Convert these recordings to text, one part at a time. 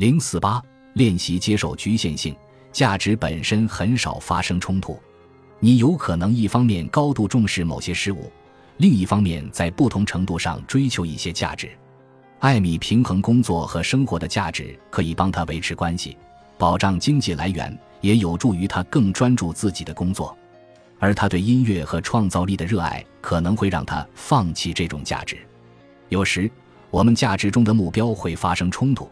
零四八练习接受局限性，价值本身很少发生冲突。你有可能一方面高度重视某些事物，另一方面在不同程度上追求一些价值。艾米平衡工作和生活的价值，可以帮他维持关系，保障经济来源，也有助于他更专注自己的工作。而他对音乐和创造力的热爱，可能会让他放弃这种价值。有时，我们价值中的目标会发生冲突。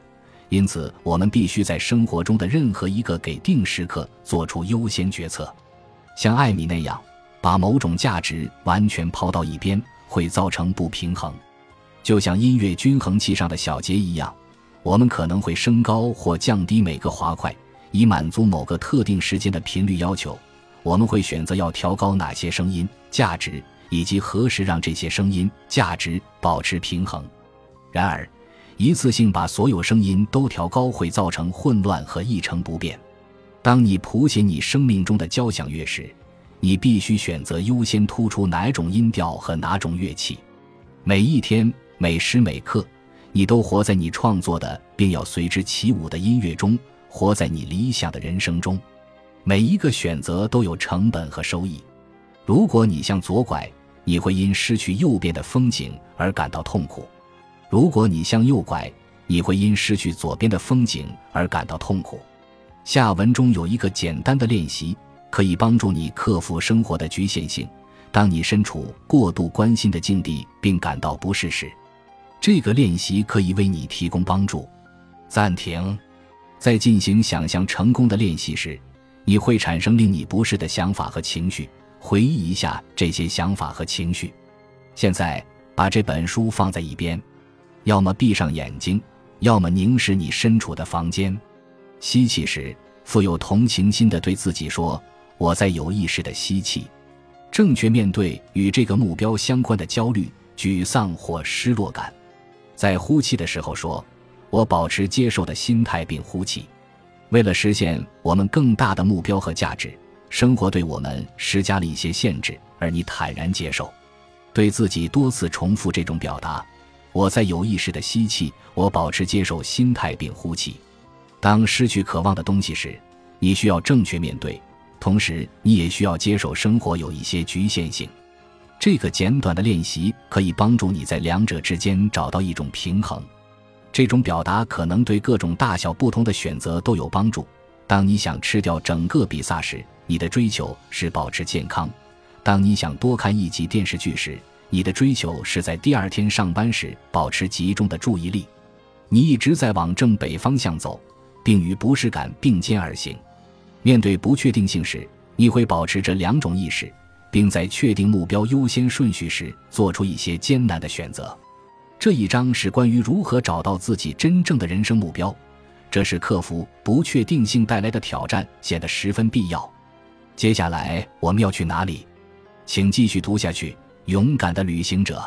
因此，我们必须在生活中的任何一个给定时刻做出优先决策。像艾米那样，把某种价值完全抛到一边，会造成不平衡。就像音乐均衡器上的小节一样，我们可能会升高或降低每个滑块，以满足某个特定时间的频率要求。我们会选择要调高哪些声音价值，以及何时让这些声音价值保持平衡。然而，一次性把所有声音都调高会造成混乱和一成不变。当你谱写你生命中的交响乐时，你必须选择优先突出哪种音调和哪种乐器。每一天、每时每刻，你都活在你创作的并要随之起舞的音乐中，活在你理想的人生中。每一个选择都有成本和收益。如果你向左拐，你会因失去右边的风景而感到痛苦。如果你向右拐，你会因失去左边的风景而感到痛苦。下文中有一个简单的练习，可以帮助你克服生活的局限性。当你身处过度关心的境地并感到不适时，这个练习可以为你提供帮助。暂停，在进行想象成功的练习时，你会产生令你不适的想法和情绪。回忆一下这些想法和情绪。现在把这本书放在一边。要么闭上眼睛，要么凝视你身处的房间。吸气时，富有同情心的对自己说：“我在有意识的吸气。”正确面对与这个目标相关的焦虑、沮丧或失落感。在呼气的时候说：“我保持接受的心态并呼气。”为了实现我们更大的目标和价值，生活对我们施加了一些限制，而你坦然接受。对自己多次重复这种表达。我在有意识的吸气，我保持接受心态并呼气。当失去渴望的东西时，你需要正确面对，同时你也需要接受生活有一些局限性。这个简短的练习可以帮助你在两者之间找到一种平衡。这种表达可能对各种大小不同的选择都有帮助。当你想吃掉整个比萨时，你的追求是保持健康；当你想多看一集电视剧时，你的追求是在第二天上班时保持集中的注意力，你一直在往正北方向走，并与不适感并肩而行。面对不确定性时，你会保持这两种意识，并在确定目标优先顺序时做出一些艰难的选择。这一章是关于如何找到自己真正的人生目标，这是克服不确定性带来的挑战显得十分必要。接下来我们要去哪里？请继续读下去。勇敢的旅行者。